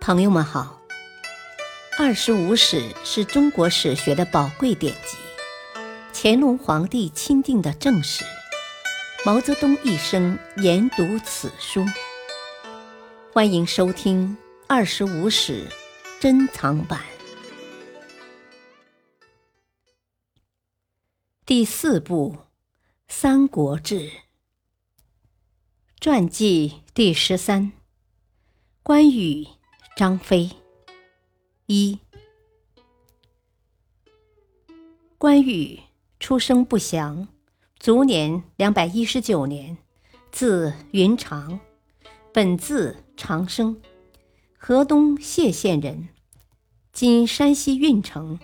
朋友们好，《二十五史》是中国史学的宝贵典籍，乾隆皇帝钦定的正史。毛泽东一生研读此书。欢迎收听《二十五史》珍藏版第四部《三国志》传记第十三：关羽。张飞，一。关羽出生不详，卒年两百一十九年，字云长，本字长生，河东解县人，今山西运城。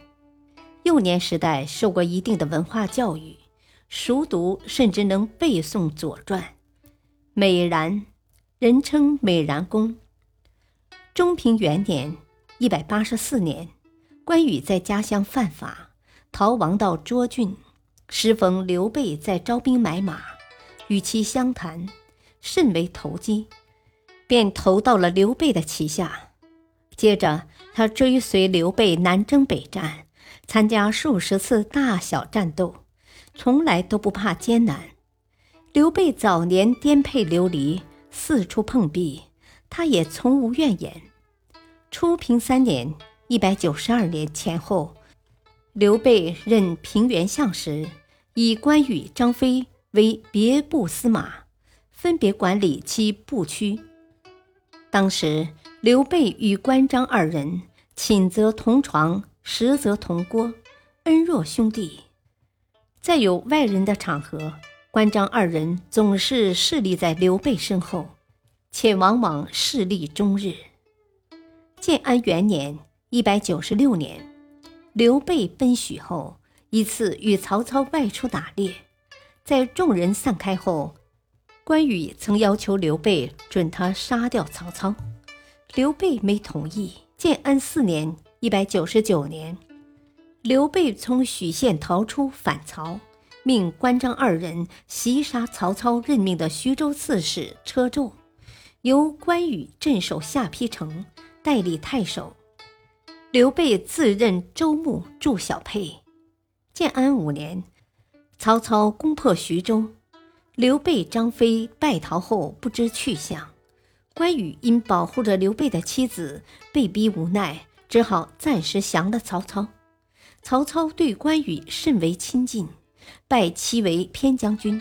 幼年时代受过一定的文化教育，熟读甚至能背诵《左传》。美髯，人称美髯公。中平元年（一百八十四年），关羽在家乡犯法，逃亡到涿郡，时逢刘备在招兵买马，与其相谈，甚为投机，便投到了刘备的旗下。接着，他追随刘备南征北战，参加数十次大小战斗，从来都不怕艰难。刘备早年颠沛流离，四处碰壁。他也从无怨言。初平三年（一百九十二年）前后，刘备任平原相时，以关羽、张飞为别部司马，分别管理其部区。当时，刘备与关张二人寝则同床，食则同锅，恩若兄弟。在有外人的场合，关张二人总是侍立在刘备身后。且往往势力终日。建安元年（一百九十六年），刘备奔许后，一次与曹操外出打猎，在众人散开后，关羽曾要求刘备准他杀掉曹操，刘备没同意。建安四年（一百九十九年），刘备从许县逃出反曹，命关张二人袭杀曹操任命的徐州刺史车胄。由关羽镇守下邳城，代理太守。刘备自任州牧，驻小沛。建安五年，曹操攻破徐州，刘备、张飞败逃后不知去向。关羽因保护着刘备的妻子，被逼无奈，只好暂时降了曹操。曹操对关羽甚为亲近，拜其为偏将军，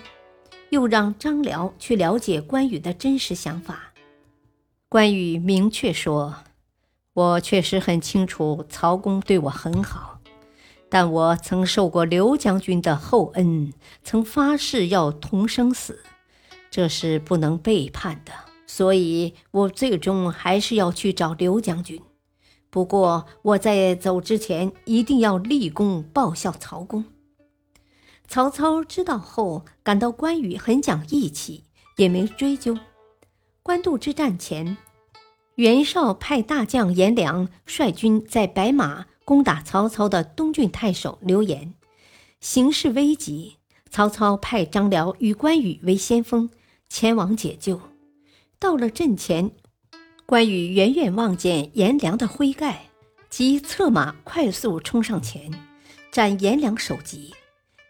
又让张辽去了解关羽的真实想法。关羽明确说：“我确实很清楚曹公对我很好，但我曾受过刘将军的厚恩，曾发誓要同生死，这是不能背叛的。所以，我最终还是要去找刘将军。不过，我在走之前一定要立功报效曹公。”曹操知道后，感到关羽很讲义气，也没追究。官渡之战前。袁绍派大将颜良率军在白马攻打曹操的东郡太守刘延，形势危急。曹操派张辽与关羽为先锋前往解救。到了阵前，关羽远远望见颜良的盔盖，即策马快速冲上前，斩颜良首级。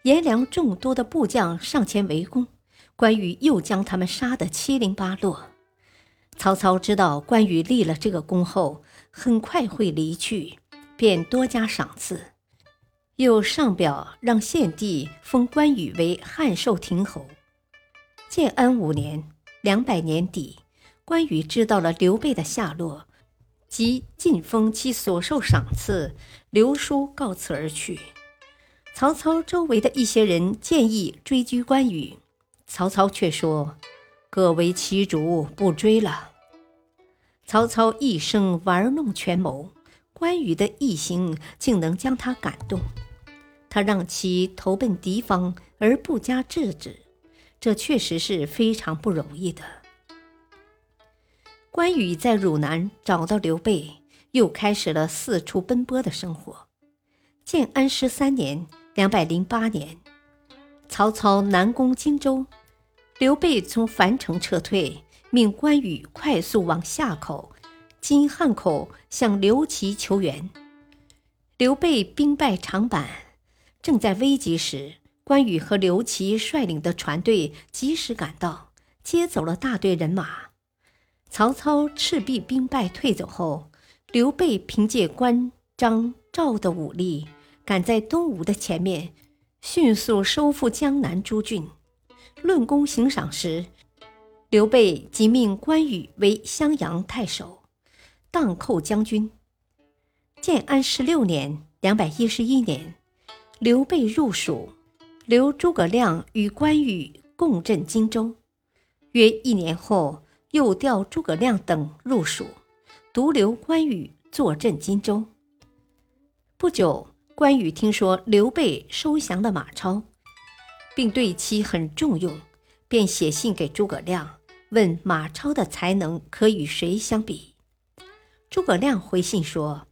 颜良众多的部将上前围攻，关羽又将他们杀得七零八落。曹操知道关羽立了这个功后，很快会离去，便多加赏赐，又上表让献帝封关羽为汉寿亭侯。建安五年（两百年底），关羽知道了刘备的下落，即尽封其所受赏赐，刘书告辞而去。曹操周围的一些人建议追击关羽，曹操却说。各为其主，不追了。曹操一生玩弄权谋，关羽的一行竟能将他感动。他让其投奔敌方而不加制止，这确实是非常不容易的。关羽在汝南找到刘备，又开始了四处奔波的生活。建安十三年（两百零八年），曹操南攻荆州。刘备从樊城撤退，命关羽快速往夏口经汉口向刘琦求援。刘备兵败长坂，正在危急时，关羽和刘琦率领的船队及时赶到，接走了大队人马。曹操、赤壁兵败退走后，刘备凭借关张赵的武力，赶在东吴的前面，迅速收复江南诸郡。论功行赏时，刘备即命关羽为襄阳太守。荡寇将军。建安十六年（两百一十一年），刘备入蜀，留诸葛亮与关羽共镇荆州。约一年后，又调诸葛亮等入蜀，独留关羽坐镇荆州。不久，关羽听说刘备收降了马超，并对其很重用，便写信给诸葛亮，问马超的才能可与谁相比。诸葛亮回信说：“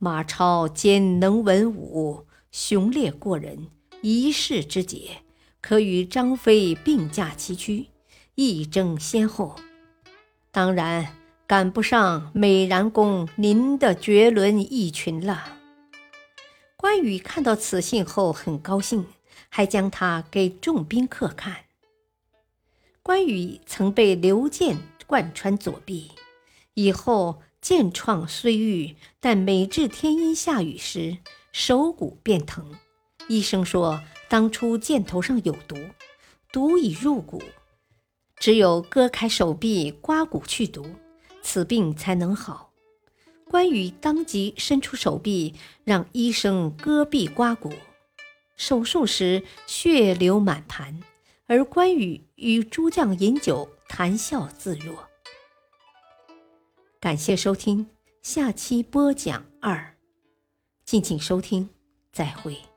马超兼能文武，雄烈过人，一世之杰，可与张飞并驾齐驱，一争先后。当然赶不上美髯公您的绝伦逸群了。”关羽看到此信后很高兴，还将他给众宾客看。关羽曾被刘建贯穿左臂，以后。剑创虽愈，但每至天阴下雨时，手骨便疼。医生说，当初箭头上有毒，毒已入骨，只有割开手臂刮骨去毒，此病才能好。关羽当即伸出手臂，让医生割臂刮骨。手术时血流满盘，而关羽与诸将饮酒，谈笑自若。感谢收听，下期播讲二，敬请收听，再会。